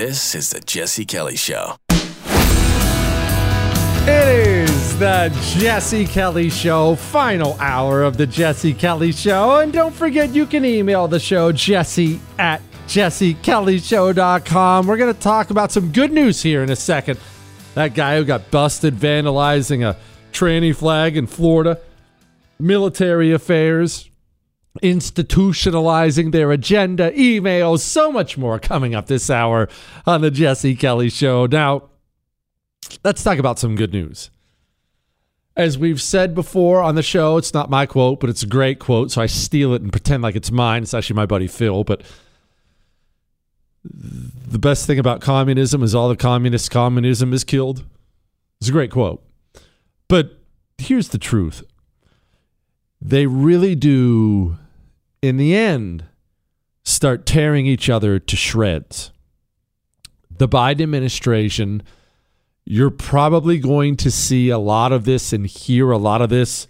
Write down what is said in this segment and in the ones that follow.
This is the Jesse Kelly Show. It is the Jesse Kelly Show, final hour of the Jesse Kelly Show. And don't forget, you can email the show, jesse at jessekellyshow.com. We're going to talk about some good news here in a second. That guy who got busted vandalizing a tranny flag in Florida, military affairs, institutionalizing their agenda, emails, so much more coming up this hour on the Jesse Kelly Show. Now, let's talk about some good news. As we've said before on the show, it's not my quote, but it's a great quote, so I steal it and pretend like it's mine. It's actually my buddy Phil, but the best thing about communism is all the communist communism is killed. It's a great quote. But here's the truth they really do, in the end, start tearing each other to shreds. The Biden administration, you're probably going to see a lot of this and hear a lot of this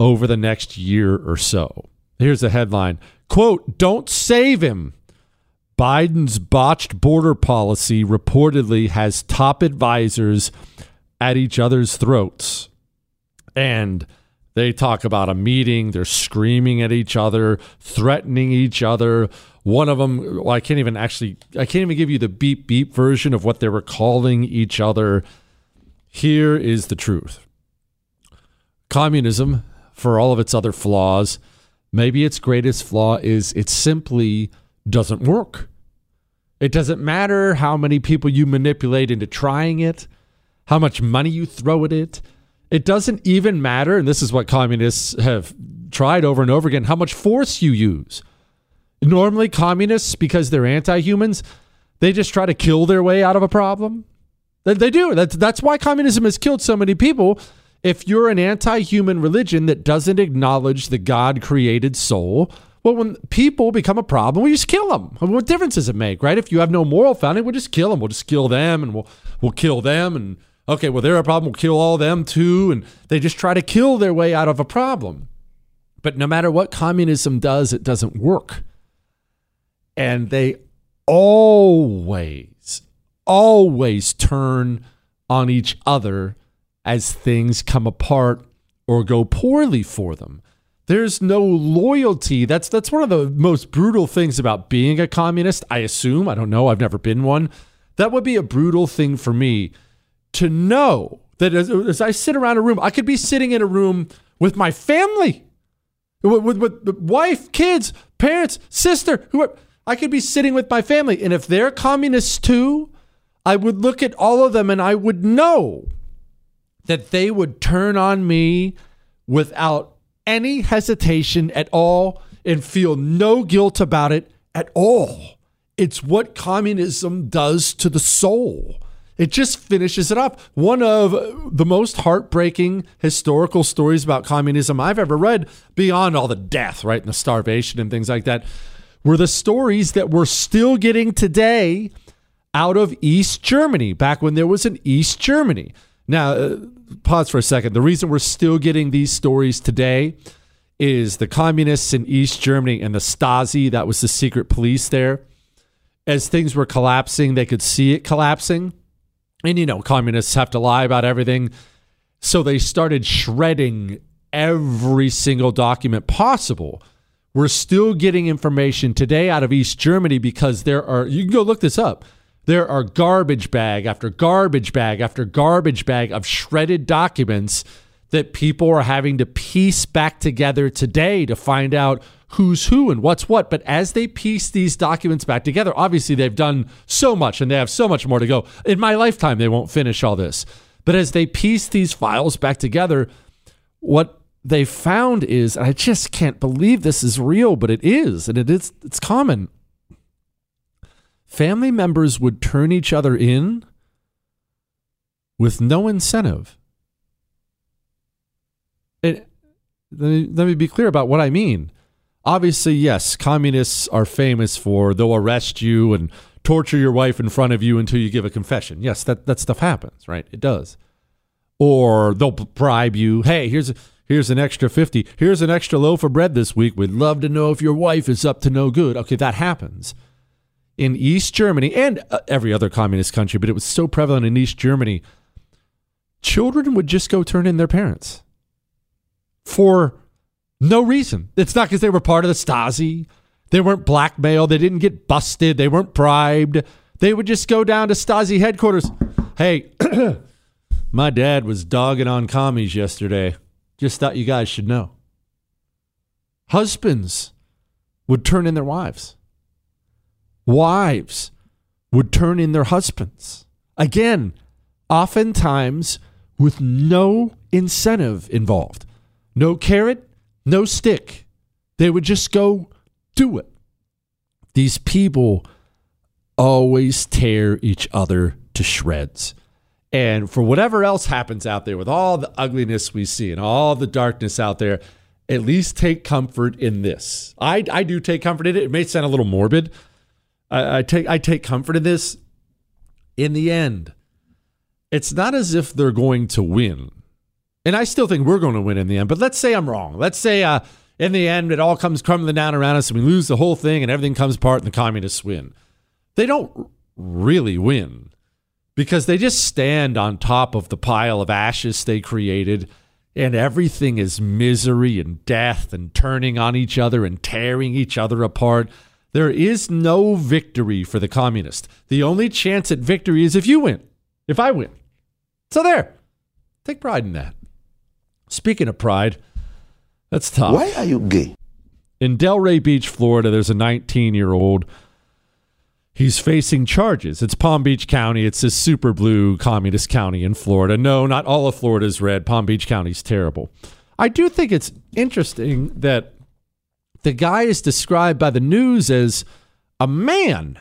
over the next year or so. Here's a headline quote, don't save him. Biden's botched border policy reportedly has top advisors at each other's throats. And they talk about a meeting. They're screaming at each other, threatening each other. One of them, well, I can't even actually, I can't even give you the beep beep version of what they were calling each other. Here is the truth communism, for all of its other flaws, maybe its greatest flaw is it simply doesn't work. It doesn't matter how many people you manipulate into trying it, how much money you throw at it it doesn't even matter, and this is what communists have tried over and over again, how much force you use. Normally, communists, because they're anti humans, they just try to kill their way out of a problem. They, they do. That's, that's why communism has killed so many people, If you're an anti human religion that doesn't acknowledge the God created soul, well, when people become a problem, we just kill them. I mean, what difference does it make, right? If you have no moral founding, we'll just kill them. We'll just kill them and we'll, we'll kill them. And okay, well, they're a problem. We'll kill all them too. And they just try to kill their way out of a problem. But no matter what communism does, it doesn't work. And they always, always turn on each other as things come apart or go poorly for them. There's no loyalty. That's that's one of the most brutal things about being a communist, I assume. I don't know. I've never been one. That would be a brutal thing for me to know that as, as I sit around a room, I could be sitting in a room with my family, with, with, with wife, kids, parents, sister, whoever. I could be sitting with my family. And if they're communists too, I would look at all of them and I would know that they would turn on me without any hesitation at all and feel no guilt about it at all. It's what communism does to the soul. It just finishes it up. One of the most heartbreaking historical stories about communism I've ever read, beyond all the death, right, and the starvation and things like that, were the stories that we're still getting today out of East Germany, back when there was an East Germany. Now, uh, pause for a second. The reason we're still getting these stories today is the communists in East Germany and the Stasi, that was the secret police there. As things were collapsing, they could see it collapsing. And, you know, communists have to lie about everything. So they started shredding every single document possible. We're still getting information today out of East Germany because there are, you can go look this up there are garbage bag after garbage bag after garbage bag of shredded documents that people are having to piece back together today to find out who's who and what's what. But as they piece these documents back together, obviously they've done so much and they have so much more to go. In my lifetime, they won't finish all this. But as they piece these files back together, what they found is, and I just can't believe this is real, but it is, and it is it's common family members would turn each other in with no incentive. It, let, me, let me be clear about what I mean. Obviously, yes, communists are famous for they'll arrest you and torture your wife in front of you until you give a confession. Yes, that, that stuff happens, right? It does. Or they'll bribe you. Hey, here's here's an extra 50. Here's an extra loaf of bread this week. We'd love to know if your wife is up to no good. Okay, that happens in East Germany and uh, every other communist country, but it was so prevalent in East Germany. Children would just go turn in their parents for no reason. It's not because they were part of the Stasi. They weren't blackmailed. They didn't get busted. They weren't bribed. They would just go down to Stasi headquarters. Hey, my dad was dogging on commies yesterday. Just thought you guys should know. Husbands would turn in their wives wives would turn in their husbands. Again, oftentimes with no incentive involved, no carrot, no stick. They would just go do it. These people always tear each other to shreds. And for whatever else happens out there, with all the ugliness we see and all the darkness out there, at least take comfort in this. I, I do take comfort in it. It may sound a little morbid, I, I take I take comfort in this. In the end, it's not as if they're going to win, and I still think we're going to win in the end. But let's say I'm wrong. Let's say uh, in the end it all comes crumbling down around us, and we lose the whole thing, and everything comes apart, and the communists win. They don't really win because they just stand on top of the pile of ashes they created and everything is misery and death and turning on each other and tearing each other apart. There is no victory for the communist. The only chance at victory is if you win, if I win. So there. Take pride in that. Speaking of pride, that's tough. Why are you gay? In Delray Beach, Florida, there's a 19 year old. He's facing charges. It's Palm Beach County. It's this super blue communist county in Florida. No, not all of Florida is red. Palm Beach County's terrible. I do think it's interesting that the guy is described by the news as a man.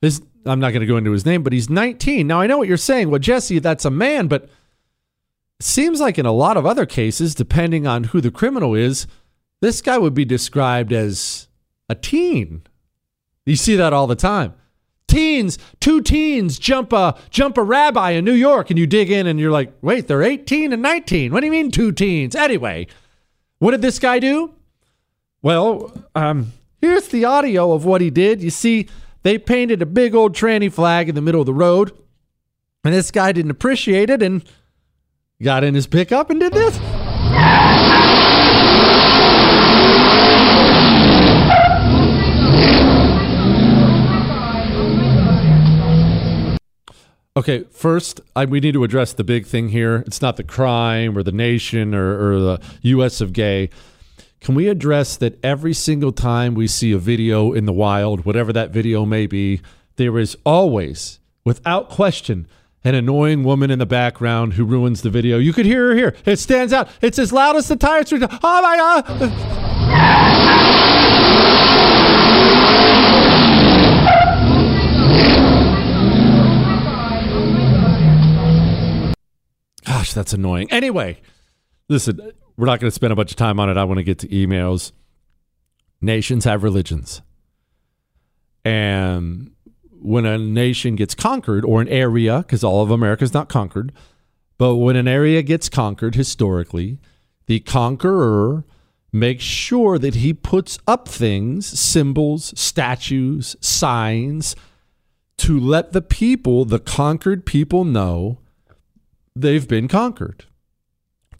His, I'm not going to go into his name, but he's 19. Now, I know what you're saying. Well, Jesse, that's a man, but seems like in a lot of other cases, depending on who the criminal is, this guy would be described as a teen. You see that all the time. Teens, two teens jump a jump a rabbi in New York, and you dig in and you're like, wait, they're 18 and 19. What do you mean two teens? Anyway, what did this guy do? Well, um, here's the audio of what he did. You see, they painted a big old tranny flag in the middle of the road, and this guy didn't appreciate it and got in his pickup and did this. Okay, first, I, we need to address the big thing here. It's not the crime or the nation or, or the U.S. of gay. Can we address that every single time we see a video in the wild, whatever that video may be, there is always, without question, an annoying woman in the background who ruins the video. You could hear her here. It stands out. It's as loud as the tires. Oh my God. Gosh, that's annoying. Anyway, listen, we're not going to spend a bunch of time on it. I want to get to emails. Nations have religions. And when a nation gets conquered, or an area, because all of America is not conquered, but when an area gets conquered historically, the conqueror makes sure that he puts up things, symbols, statues, signs, to let the people, the conquered people, know they've been conquered.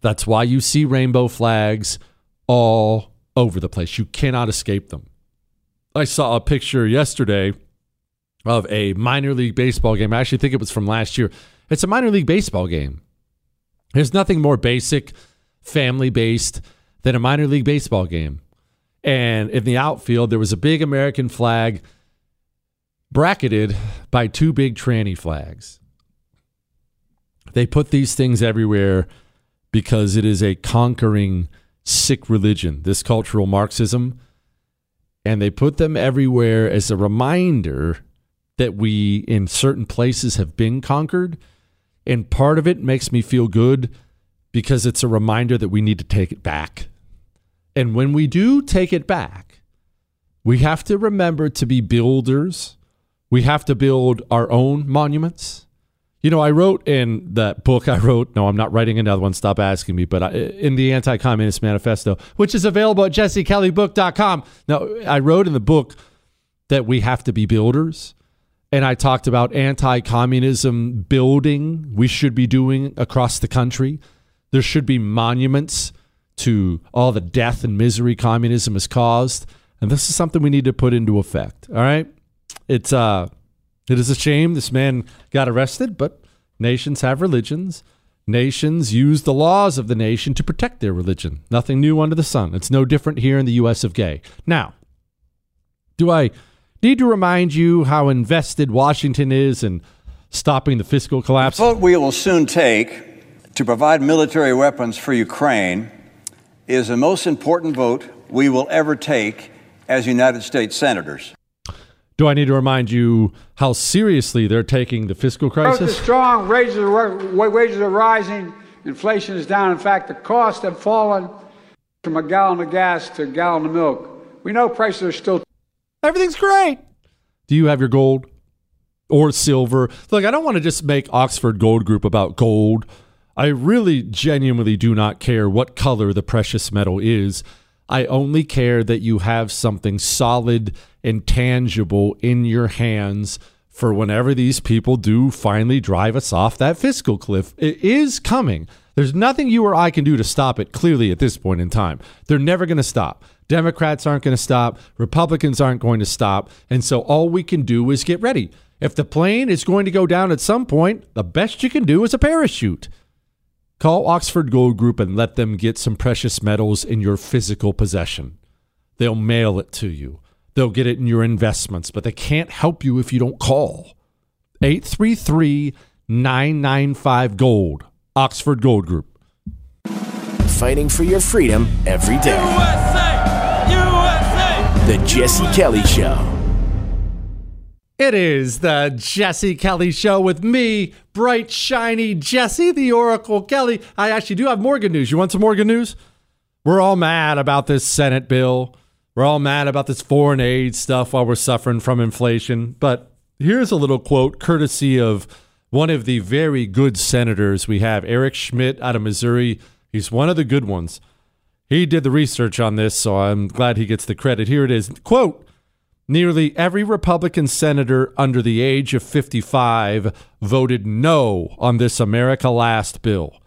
That's why you see rainbow flags all over the place. You cannot escape them. I saw a picture yesterday of a minor league baseball game. I actually think it was from last year. It's a minor league baseball game. There's nothing more basic, family based than a minor league baseball game. And in the outfield, there was a big American flag bracketed by two big tranny flags. They put these things everywhere because it is a conquering, sick religion, this cultural Marxism. And they put them everywhere as a reminder that we, in certain places, have been conquered. And part of it makes me feel good because it's a reminder that we need to take it back. And when we do take it back, we have to remember to be builders. We have to build our own monuments. You know, I wrote in that book I wrote, no, I'm not writing another one, stop asking me, but I, in the Anti Communist Manifesto, which is available at jessekellybook.com. Now, I wrote in the book that we have to be builders. And I talked about anti communism building we should be doing across the country. There should be monuments to all the death and misery communism has caused. And this is something we need to put into effect. All right. It's, uh, it is a shame this man got arrested, but nations have religions. Nations use the laws of the nation to protect their religion. Nothing new under the sun. It's no different here in the U.S. of gay. Now, do I need to remind you how invested Washington is in stopping the fiscal collapse? The vote we will soon take to provide military weapons for Ukraine is the most important vote we will ever take as United States senators. Do I need to remind you how seriously they're taking the fiscal crisis? Growth is strong, wages are, wages are rising, inflation is down. In fact, the costs have fallen from a gallon of gas to a gallon of milk. We know prices are still Everything's great. Do you have your gold or silver? Look, I don't want to just make Oxford Gold Group about gold. I really genuinely do not care what color the precious metal is. I only care that you have something solid and tangible in your hands for whenever these people do finally drive us off that fiscal cliff. It is coming. There's nothing you or I can do to stop it clearly at this point in time. They're never going to stop. Democrats aren't going to stop. Republicans aren't going to stop. And so all we can do is get ready. If the plane is going to go down at some point, the best you can do is a parachute. Call Oxford Gold Group and let them get some precious metals in your physical possession. They'll mail it to you. They'll get it in your investments, but they can't help you if you don't call. 833 995 Gold. Oxford Gold Group. Fighting for your freedom every day. USA! USA! The Jesse Kelly Show. It is the Jesse Kelly Show with me, bright, shiny Jesse, the Oracle Kelly. I actually do have more good news. You want some more good news? We're all mad about this Senate bill. We're all mad about this foreign aid stuff while we're suffering from inflation. But here's a little quote courtesy of one of the very good senators we have, Eric Schmitt out of Missouri. He's one of the good ones. He did the research on this, so I'm glad he gets the credit. Here it is. Quote Nearly every Republican senator under the age of 55 voted no on this America Last bill.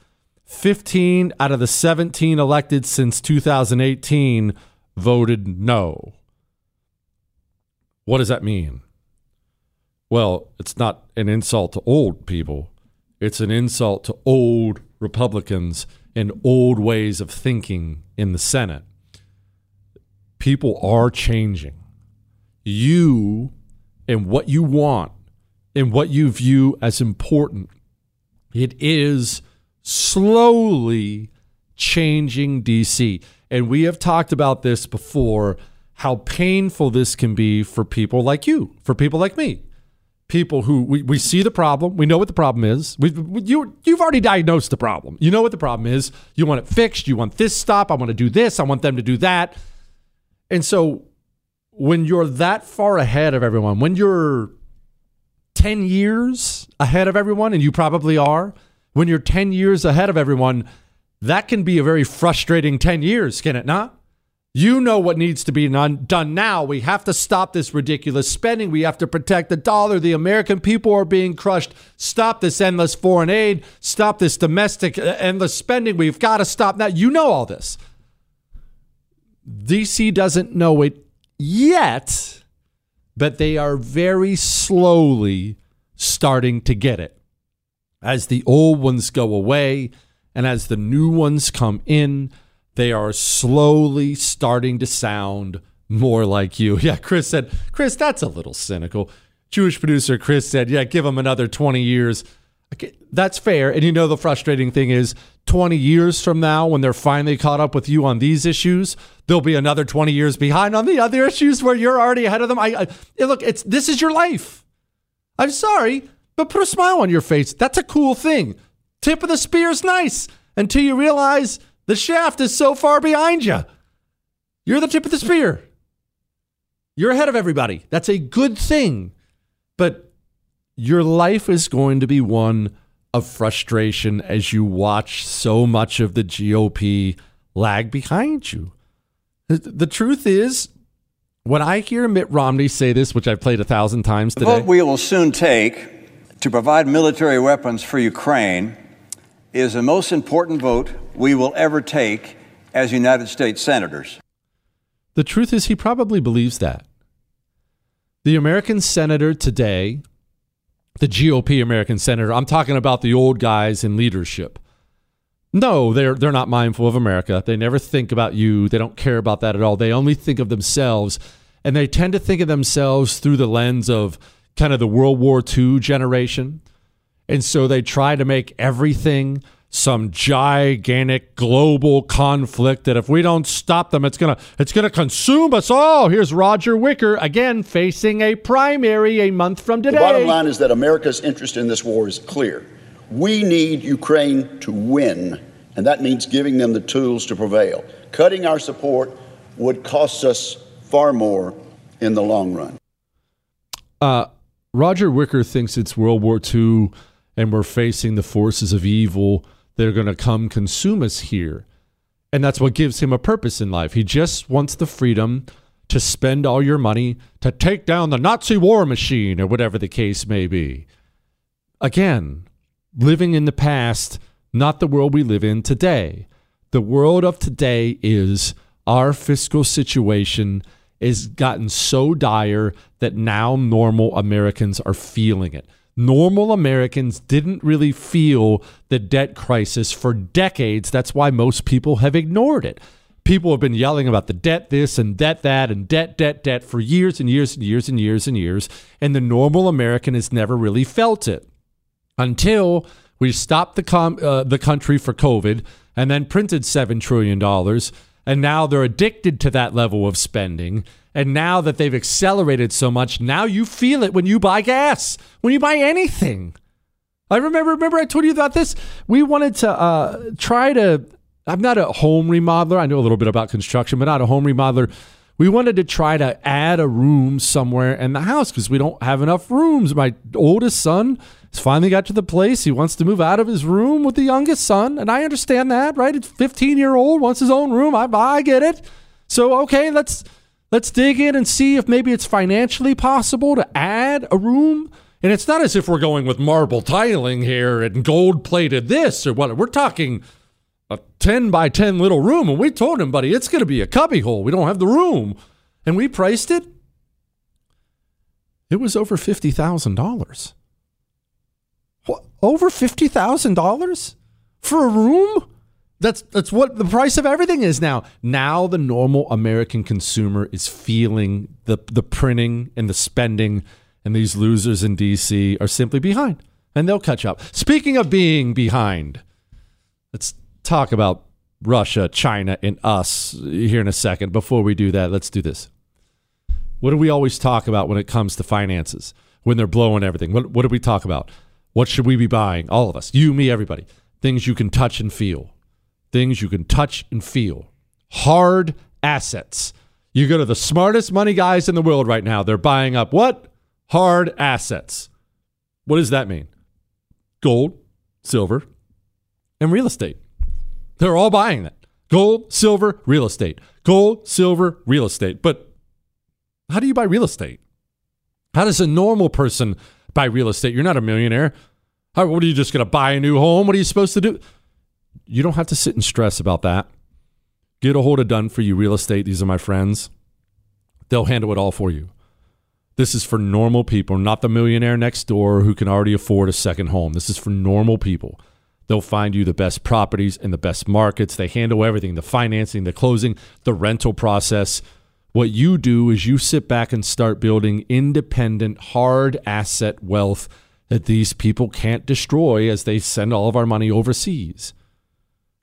15 out of the 17 elected since 2018 voted no. What does that mean? Well, it's not an insult to old people, it's an insult to old Republicans and old ways of thinking in the Senate. People are changing you and what you want and what you view as important. It is slowly changing DC. And we have talked about this before how painful this can be for people like you, for people like me. People who we, we see the problem, we know what the problem is. We, you, you've already diagnosed the problem. You know what the problem is. You want it fixed. You want this stop. I want to do this. I want them to do that. And so when you're that far ahead of everyone, when you're 10 years ahead of everyone, and you probably are, when you're 10 years ahead of everyone, that can be a very frustrating 10 years, can it not? You know what needs to be done now. We have to stop this ridiculous spending. We have to protect the dollar. The American people are being crushed. Stop this endless foreign aid. Stop this domestic uh, endless spending. We've got to stop that. You know all this. DC doesn't know it yet, but they are very slowly starting to get it. As the old ones go away and as the new ones come in, they are slowly starting to sound more like you. Yeah, Chris said, Chris, that's a little cynical. Jewish producer Chris said, yeah, give them another 20 years. Okay, that's fair. And you know, the frustrating thing is 20 years from now, when they're finally caught up with you on these issues, they'll be another 20 years behind on the other issues where you're already ahead of them. I, I look, it's this is your life. I'm sorry, but put a smile on your face. That's a cool thing. Tip of the spear is nice until you realize the shaft is so far behind you. You're the tip of the spear. You're ahead of everybody. That's a good thing. But your life is going to be one of frustration as you watch so much of the GOP lag behind you. The truth is, when I hear Mitt Romney say this, which I've played a thousand times today, the vote we will soon take to provide military weapons for Ukraine is the most important vote we will ever take as United States senators. The truth is, he probably believes that. The American senator today the GOP American senator. I'm talking about the old guys in leadership. No, they're they're not mindful of America. They never think about you. They don't care about that at all. They only think of themselves, and they tend to think of themselves through the lens of kind of the World War II generation. And so they try to make everything some gigantic global conflict that if we don't stop them it's going to it's going to consume us all. Here's roger wicker again facing a primary a month from today the bottom line is that america's interest in this war is clear. We need ukraine to win and that means giving them the tools to prevail. Cutting our support would cost us far more in the long run. Uh, roger wicker thinks it's world war ii and we're facing the forces of evil that are going to come consume us here. And that's what gives him a purpose in life. He just wants the freedom to spend all your money to take down the Nazi war machine or whatever the case may be. Again, living in the past, not the world we live in today. The world of today is our fiscal situation is gotten so dire that now normal Americans are feeling it normal Americans didn't really feel the debt crisis for decades. That's why most people have ignored it. People have been yelling about the debt this and debt that and debt, debt, debt for years and years and years and years and years. And the normal American has never really felt it until we stopped the, com- uh, the country for COVID and then printed $7 trillion And now they're addicted to that level of spending. And now that they've accelerated so much, now you feel it when you buy gas, when you buy anything. I remember, remember I told you about this. We wanted to uh, try to. I'm not a home remodeler. I know a little bit about construction, but not a home remodeler. We wanted to try to add a room somewhere in the house because we don't have enough rooms. My oldest son finally got to the place. He wants to move out of his room with the youngest son, and I understand that, right? It's 15 year old wants his own room. I, I get it. So okay, let's let's dig in and see if maybe it's financially possible to add a room and it's not as if we're going with marble tiling here and gold plated this or what. We're talking a 10 by 10 little room. And we told him, buddy, it's going to be a cubby hole. We don't have the room. And we priced it. It was over $50,000. Over $50,000 for a room? That's that's what the price of everything is now. Now the normal American consumer is feeling the the printing and the spending and these losers in DC are simply behind, and they'll catch up. Speaking of being behind, let's talk about Russia, China, and us here in a second. Before we do that, let's do this. What do we always talk about when it comes to finances? When they're blowing everything, what, what do we talk about? What should we be buying? All of us, you, me, everybody. Things you can touch and feel. Things you can touch and feel. Hard assets. You go to the smartest money guys in the world right now. They're buying up what? hard assets. What does that mean? Gold, silver, and real estate. They're all buying that. Gold, silver, real estate. Gold, silver, real estate. But how do you buy real estate? How does a normal person buy real estate? You're not a millionaire. How, what are you just going to buy a new home? What are you supposed to do? You don't have to sit and stress about that. Get a hold of Done For You Real Estate. These are my friends. They'll handle it all for you. This is for normal people, not the millionaire next door who can already afford a second home. This is for normal people. They'll find you the best properties in the best markets. They handle everything the financing, the closing, the rental process. What you do is you sit back and start building independent, hard asset wealth that these people can't destroy as they send all of our money overseas.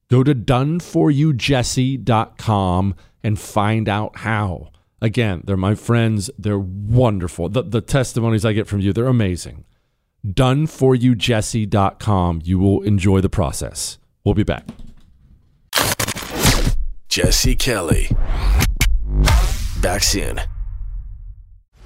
Go to doneforyoujesse.com and find out how. Again, they're my friends. They're wonderful. The, the testimonies I get from you, they're amazing. Doneforyoujesse.com. You will enjoy the process. We'll be back. Jesse Kelly. Back soon.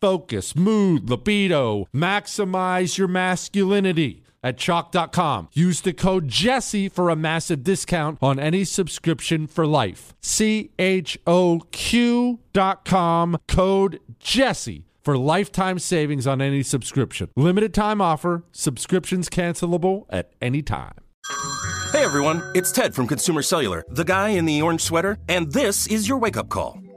focus, mood, libido. Maximize your masculinity at choq.com. Use the code Jesse for a massive discount on any subscription for life. C H O Q.com, code Jesse for lifetime savings on any subscription. Limited time offer, subscriptions cancelable at any time. Hey everyone, it's Ted from Consumer Cellular, the guy in the orange sweater, and this is your wake up call.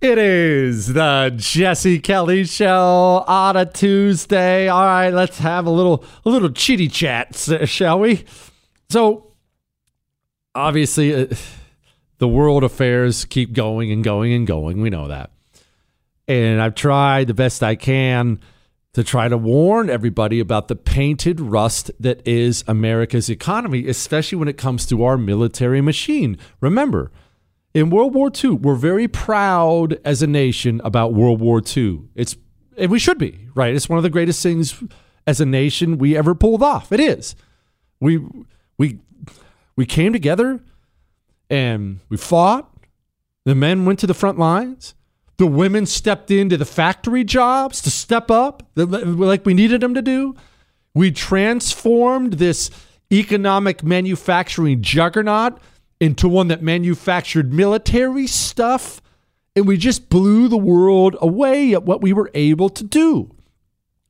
It is the Jesse Kelly Show on a Tuesday. All right, let's have a little a little chitty chat, shall we? So, obviously, uh, the world affairs keep going and going and going. We know that, and I've tried the best I can to try to warn everybody about the painted rust that is America's economy, especially when it comes to our military machine. Remember in World War II, we're very proud as a nation about World War II. It's and we should be, right? It's one of the greatest things as a nation we ever pulled off. It is. We we we came together and we fought. The men went to the front lines. The women stepped into the factory jobs to step up like we needed them to do. We transformed this economic manufacturing juggernaut into one that manufactured military stuff. And we just blew the world away at what we were able to do.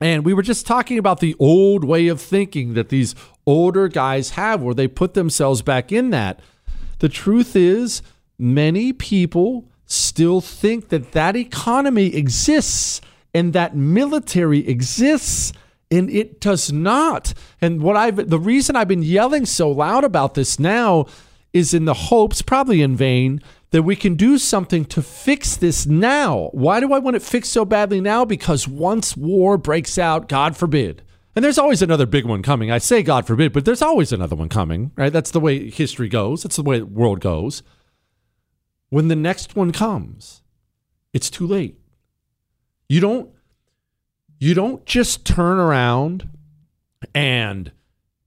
And we were just talking about the old way of thinking that these older guys have, where they put themselves back in that. The truth is, many people still think that that economy exists and that military exists and it does not. And what I've the reason I've been yelling so loud about this now is in the hopes, probably in vain, that we can do something to fix this now. Why do I want it fixed so badly now? Because once war breaks out, God forbid, and there's always another big one coming. I say God forbid, but there's always another one coming, right? That's the way history goes. That's the way the world goes. When the next one comes, it's too late. You don't you don't just turn around and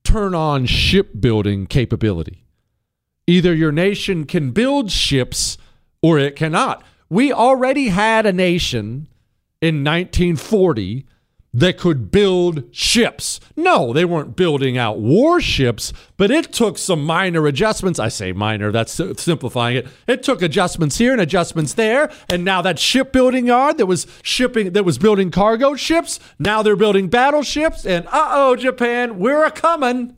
turn on shipbuilding capability. Either your nation can build ships or it cannot. We already had a nation in 1940 that could build ships. No, they weren't building out warships, but it took some minor adjustments. I say minor, that's simplifying it. It took adjustments here and adjustments there, and now that shipbuilding yard that was shipping that was building cargo ships, now they're building battleships and uh-oh Japan, we're a coming.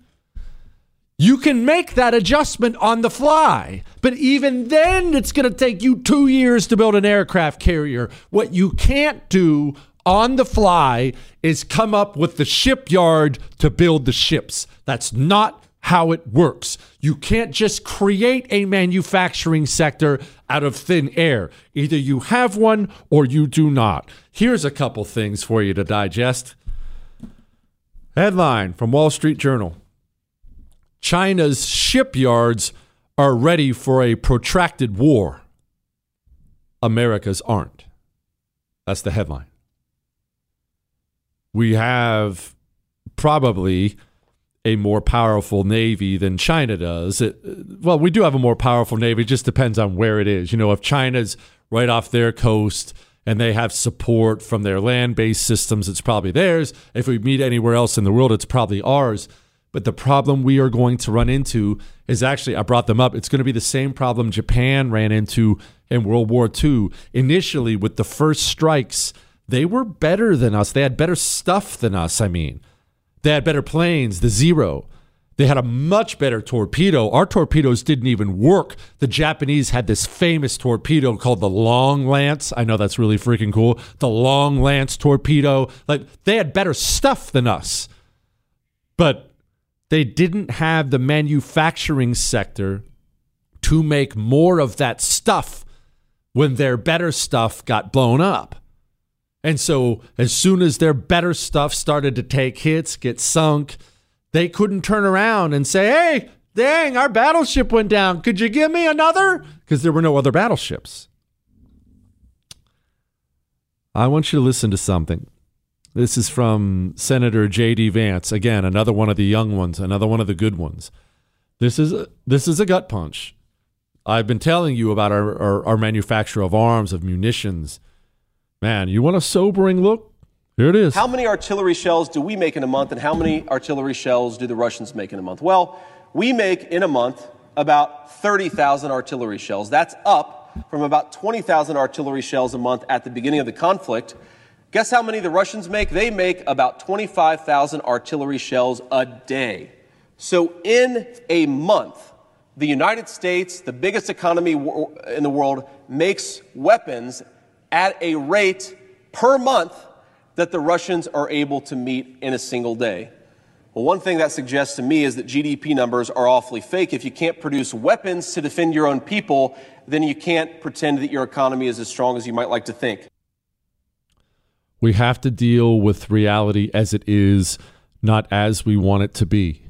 You can make that adjustment on the fly, but even then, it's going to take you two years to build an aircraft carrier. What you can't do on the fly is come up with the shipyard to build the ships. That's not how it works. You can't just create a manufacturing sector out of thin air. Either you have one or you do not. Here's a couple things for you to digest. Headline from Wall Street Journal. China's shipyards are ready for a protracted war. America's aren't. That's the headline. We have probably a more powerful navy than China does. It, well, we do have a more powerful navy. It just depends on where it is. You know, if China's right off their coast and they have support from their land based systems, it's probably theirs. If we meet anywhere else in the world, it's probably ours. But the problem we are going to run into is actually, I brought them up, it's going to be the same problem Japan ran into in World War II. Initially, with the first strikes, they were better than us. They had better stuff than us, I mean. They had better planes, the Zero. They had a much better torpedo. Our torpedoes didn't even work. The Japanese had this famous torpedo called the Long Lance. I know that's really freaking cool. The Long Lance torpedo. Like they had better stuff than us. But they didn't have the manufacturing sector to make more of that stuff when their better stuff got blown up. And so, as soon as their better stuff started to take hits, get sunk, they couldn't turn around and say, hey, dang, our battleship went down. Could you give me another? Because there were no other battleships. I want you to listen to something. This is from Senator J.D. Vance. Again, another one of the young ones, another one of the good ones. This is a, this is a gut punch. I've been telling you about our, our, our manufacture of arms, of munitions, Man, you want a sobering look? Here it is. How many artillery shells do we make in a month, and how many artillery shells do the Russians make in a month? Well, we make in a month about 30,000 artillery shells. That's up from about 20,000 artillery shells a month at the beginning of the conflict. Guess how many the Russians make? They make about 25,000 artillery shells a day. So in a month, the United States, the biggest economy in the world, makes weapons at a rate per month that the Russians are able to meet in a single day. Well, one thing that suggests to me is that GDP numbers are awfully fake. If you can't produce weapons to defend your own people, then you can't pretend that your economy is as strong as you might like to think. We have to deal with reality as it is, not as we want it to be.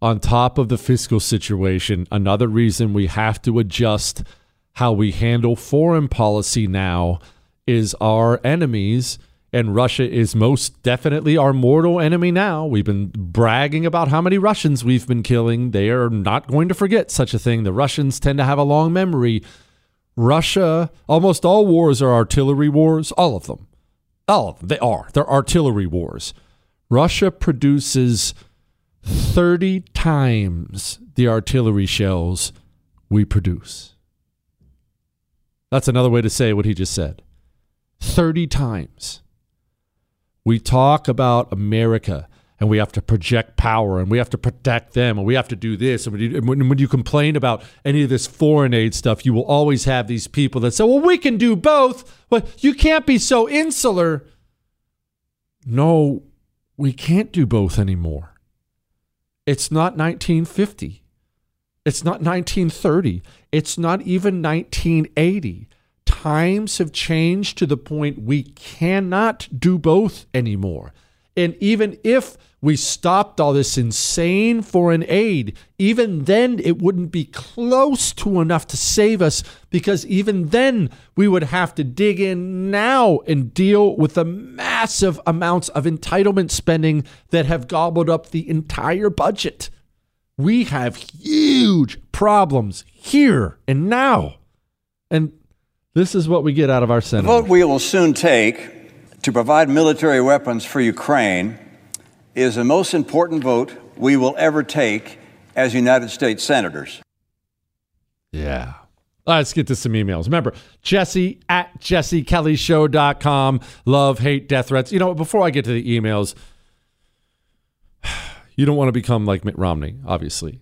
On top of the fiscal situation, another reason we have to adjust how we handle foreign policy now is our enemies, and Russia is most definitely our mortal enemy now. We've been bragging about how many Russians we've been killing. They are not going to forget such a thing. The Russians tend to have a long memory. Russia, almost all wars are artillery wars, all of them. Them. They are. They're artillery wars. Russia produces 30 times the artillery shells we produce. That's another way to say what he just said. 30 times. We talk about America and we have to project power and we have to protect them and we have to do this. And when you complain about any of this foreign aid stuff, you will always have these people that say, well, we can do both. but you can't be so insular. No, we can't do both anymore. It's not 1950. It's not 1930. It's not even 1980 times have changed to the point we cannot do both anymore. And even if we stopped all this insane foreign aid, even then it wouldn't be close to enough to save us because even then we would have to dig in now and deal with the massive amounts of entitlement spending that have gobbled up the entire budget. We have huge problems here and now. And this is what we get out of our Senate. The vote we will soon take to provide military weapons for Ukraine is the most important vote we will ever take as United States senators. Yeah. Let's get to some emails. Remember, Jesse at jessekellyshow.com. Love, hate, death threats. You know, before I get to the emails, you don't want to become like Mitt Romney, obviously.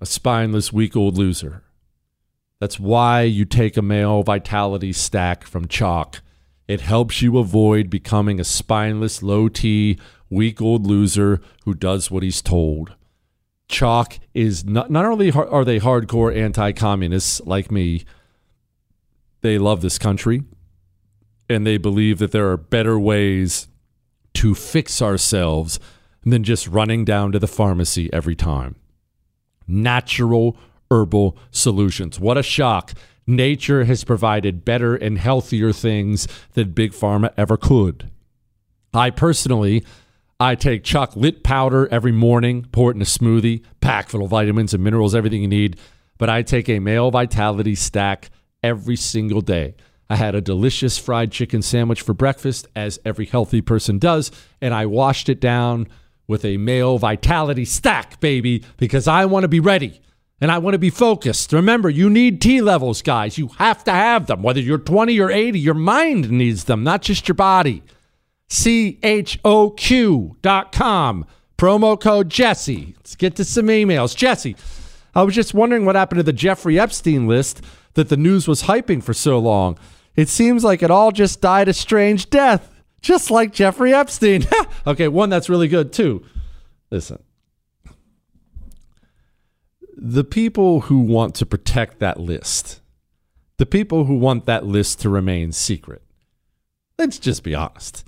A spineless, weak old loser. That's why you take a male vitality stack from Choq. It helps you avoid becoming a spineless, low T, weak old loser who does what he's told. Choq is not, not only are they hardcore anti communists like me, they love this country and they believe that there are better ways to fix ourselves than just running down to the pharmacy every time. Natural herbal solutions. What a shock. Nature has provided better and healthier things than Big Pharma ever could. I personally, I take chocolate powder every morning, pour it in a smoothie, pack full of vitamins and minerals, everything you need. But I take a male vitality stack every single day. I had a delicious fried chicken sandwich for breakfast, as every healthy person does, and I washed it down with a male vitality stack, baby, because I want to be ready and I want to be focused. Remember, you need T levels, guys. You have to have them. Whether you're 20 or 80, your mind needs them, not just your body. CHOQ.com. Promo code Jesse. Let's get to some emails. Jesse, I was just wondering what happened to the Jeffrey Epstein list that the news was hyping for so long. It seems like it all just died a strange death, just like Jeffrey Epstein. okay, one that's really good too. Listen, the people who want to protect that list, the people who want that list to remain secret, let's just be honest.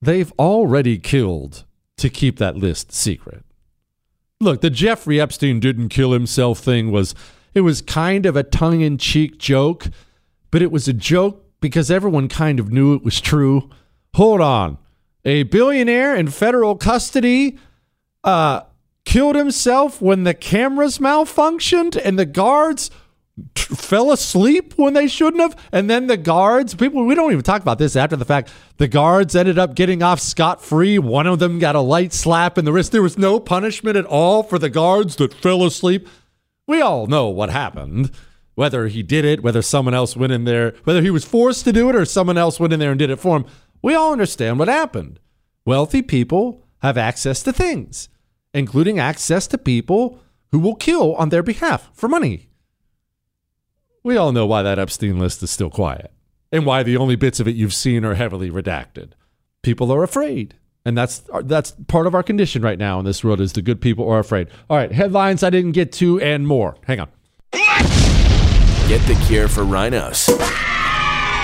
They've already killed to keep that list secret. Look, the Jeffrey Epstein didn't kill himself thing was it was kind of a tongue-in-cheek joke, but it was a joke because everyone kind of knew it was true. Hold on. A billionaire in federal custody uh killed himself when the cameras malfunctioned and the guards t- fell asleep when they shouldn't have. And then the guards, people, we don't even talk about this after the fact. The guards ended up getting off scot free. One of them got a light slap in the wrist. There was no punishment at all for the guards that fell asleep. We all know what happened. Whether he did it, whether someone else went in there, whether he was forced to do it or someone else went in there and did it for him, we all understand what happened. Wealthy people have access to things including access to people who will kill on their behalf for money. We all know why that Epstein list is still quiet and why the only bits of it you've seen are heavily redacted. People are afraid. And that's that's part of our condition right now in this world is the good people are afraid. All right, headlines I didn't get to and more. Hang on. Get the cure for rhinos.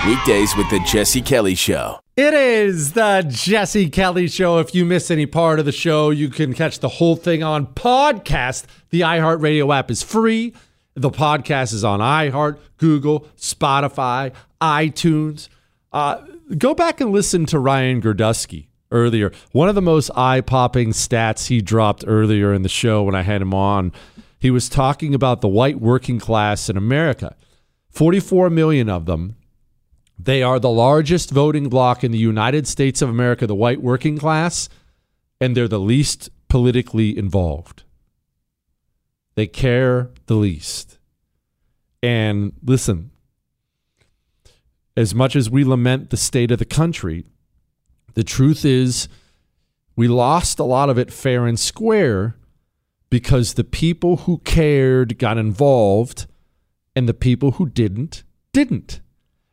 Weekdays with the Jesse Kelly Show. It is the Jesse Kelly Show. If you miss any part of the show, you can catch the whole thing on podcast. The iHeartRadio app is free. The podcast is on iHeart, Google, Spotify, iTunes. Uh, go back and listen to Ryan Girdusky earlier. One of the most eye popping stats he dropped earlier in the show when I had him on, he was talking about the white working class in America. 44 million of them they are the largest voting bloc in the United States of America, the white working class, and they're the least politically involved. They care the least. And listen, as much as we lament the state of the country, the truth is we lost a lot of it fair and square because the people who cared got involved and the people who didn't didn't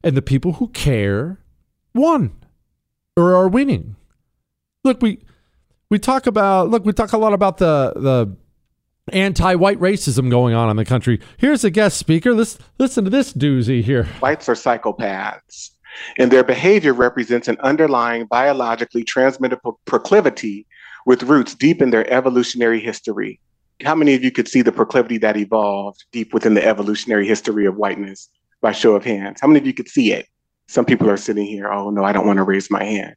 and the people who care won or are winning. Look, we we talk about look, we talk a lot about the the anti-white racism going on in the country. Here's a guest speaker. Let's listen to this doozy here. Whites are psychopaths, and their behavior represents an underlying biologically transmittable proclivity with roots deep in their evolutionary history. How many of you could see the proclivity that evolved deep within the evolutionary history of whiteness? By show of hands? How many of you could see it? Some people are sitting here, oh no, I don't want to raise my hand.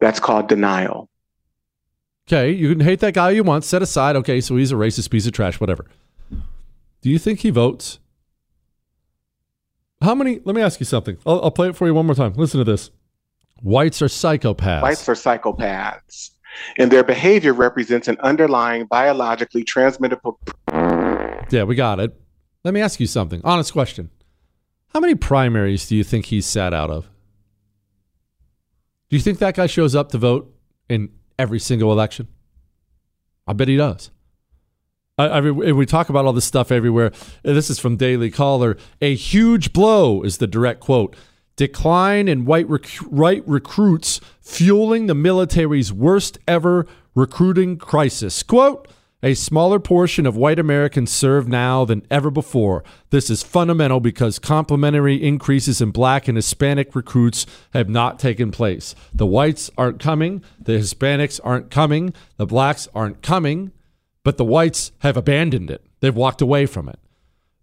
That's called denial. Okay, you can hate that guy you want, set aside. Okay, so he's a racist piece of trash, whatever. Do you think he votes? How many? Let me ask you something. I'll, I'll play it for you one more time. Listen to this. Whites are psychopaths. Whites are psychopaths, and their behavior represents an underlying biologically transmittable. Yeah, we got it. Let me ask you something. Honest question. How many primaries do you think he's sat out of? Do you think that guy shows up to vote in every single election? I bet he does. I, I mean, we talk about all this stuff everywhere. This is from Daily Caller. A huge blow is the direct quote. Decline in white rec- right recruits fueling the military's worst ever recruiting crisis. Quote, a smaller portion of white Americans serve now than ever before. This is fundamental because complementary increases in black and Hispanic recruits have not taken place. The whites aren't coming, the Hispanics aren't coming, the blacks aren't coming, but the whites have abandoned it. They've walked away from it.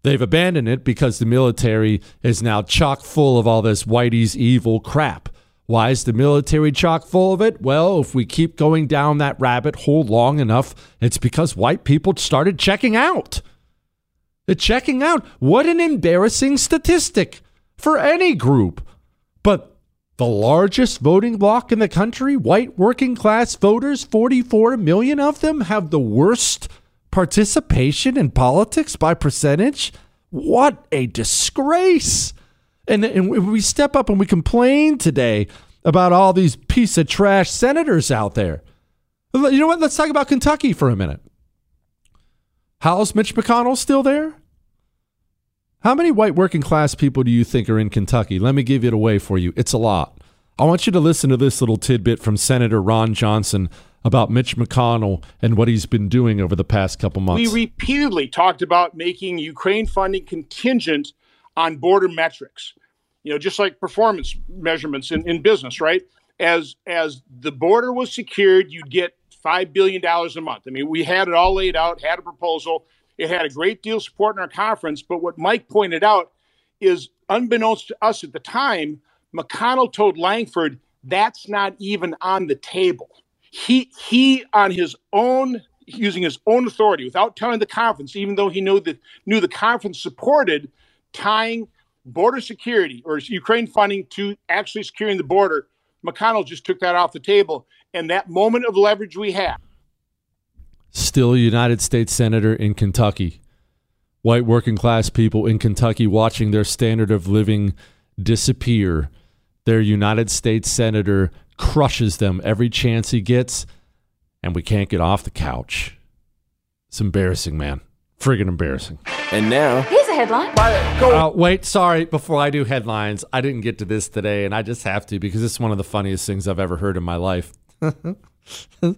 They've abandoned it because the military is now chock full of all this whitey's evil crap. Why is the military chock full of it? Well, if we keep going down that rabbit hole long enough, it's because white people started checking out. They're checking out. What an embarrassing statistic for any group. But the largest voting bloc in the country, white working class voters, 44 million of them, have the worst participation in politics by percentage. What a disgrace. And, and we step up and we complain today about all these piece of trash senators out there. You know what? Let's talk about Kentucky for a minute. How's Mitch McConnell still there? How many white working class people do you think are in Kentucky? Let me give it away for you. It's a lot. I want you to listen to this little tidbit from Senator Ron Johnson about Mitch McConnell and what he's been doing over the past couple months. We repeatedly talked about making Ukraine funding contingent on border metrics. You know, just like performance measurements in, in business, right? As as the border was secured, you'd get five billion dollars a month. I mean, we had it all laid out, had a proposal. It had a great deal of support in our conference. But what Mike pointed out is, unbeknownst to us at the time, McConnell told Lankford that's not even on the table. He he on his own using his own authority without telling the conference, even though he knew that knew the conference supported tying border security or Ukraine funding to actually securing the border. McConnell just took that off the table. And that moment of leverage we have. Still United States Senator in Kentucky. White working class people in Kentucky watching their standard of living disappear. Their United States Senator crushes them every chance he gets, and we can't get off the couch. It's embarrassing, man. Friggin' embarrassing. And now, here's a headline. Uh, wait, sorry. Before I do headlines, I didn't get to this today, and I just have to because it's one of the funniest things I've ever heard in my life. and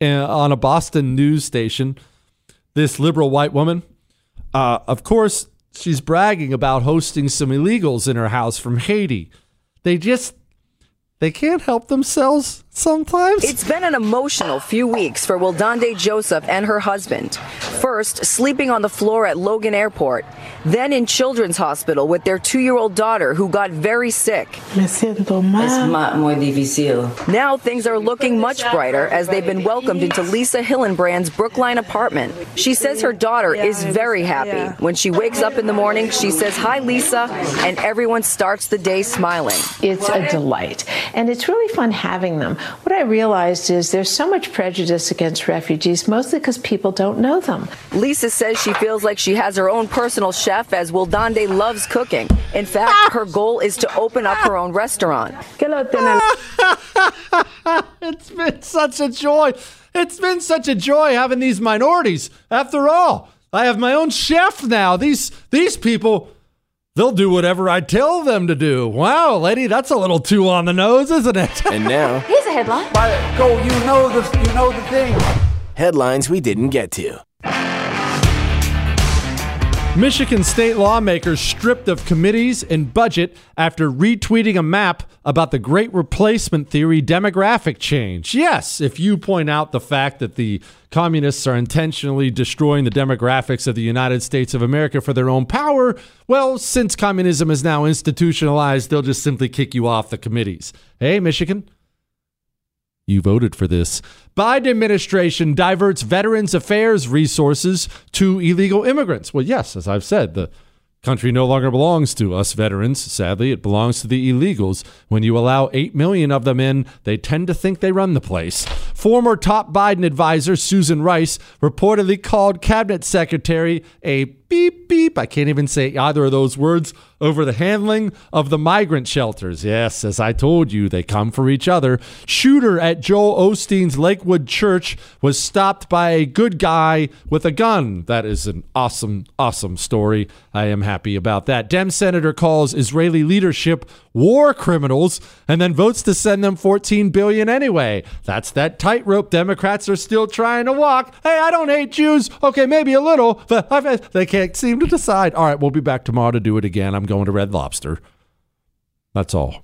on a Boston news station, this liberal white woman, uh, of course, she's bragging about hosting some illegals in her house from Haiti. They just they can't help themselves sometimes. It's been an emotional few weeks for Wildande Joseph and her husband. First, sleeping on the floor at Logan Airport, then in Children's Hospital with their two year old daughter who got very sick. Me siento mal. Es muy difícil. Now things are looking much brighter as they've been welcomed into Lisa Hillenbrand's Brookline apartment. She says her daughter is very happy. When she wakes up in the morning, she says, Hi, Lisa, and everyone starts the day smiling. It's a delight. And it's really fun having them. What I realized is there's so much prejudice against refugees, mostly because people don't know them. Lisa says she feels like she has her own personal chef as Wildande loves cooking. In fact, ah! her goal is to open up her own restaurant. it's been such a joy. It's been such a joy having these minorities. After all, I have my own chef now. These these people They'll do whatever I tell them to do. Wow, lady, that's a little too on the nose, isn't it? and now, here's a headline. Go, you know the you know the thing. Headlines we didn't get to. Michigan state lawmakers stripped of committees and budget after retweeting a map about the great replacement theory demographic change. Yes, if you point out the fact that the communists are intentionally destroying the demographics of the United States of America for their own power, well, since communism is now institutionalized, they'll just simply kick you off the committees. Hey, Michigan, you voted for this. Biden administration diverts Veterans Affairs resources to illegal immigrants. Well, yes, as I've said, the country no longer belongs to us veterans. Sadly, it belongs to the illegals. When you allow 8 million of them in, they tend to think they run the place. Former top Biden advisor Susan Rice reportedly called cabinet secretary a beep beep. I can't even say either of those words over the handling of the migrant shelters. Yes, as I told you, they come for each other. Shooter at Joel Osteen's Lakewood Church was stopped by a good guy with a gun. That is an awesome, awesome story. I am happy about that. Dem Senator calls Israeli leadership war criminals and then votes to send them 14 billion anyway. That's that tightrope Democrats are still trying to walk. Hey, I don't hate Jews. Okay, maybe a little, but they can't seem to decide. All right, we'll be back tomorrow to do it again. I'm going to Red Lobster. That's all.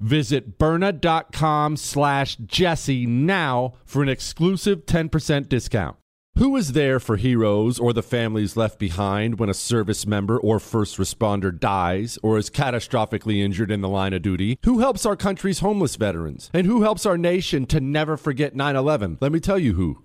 Visit Byrna.com slash Jesse now for an exclusive 10% discount. Who is there for heroes or the families left behind when a service member or first responder dies or is catastrophically injured in the line of duty? Who helps our country's homeless veterans? And who helps our nation to never forget 9 11? Let me tell you who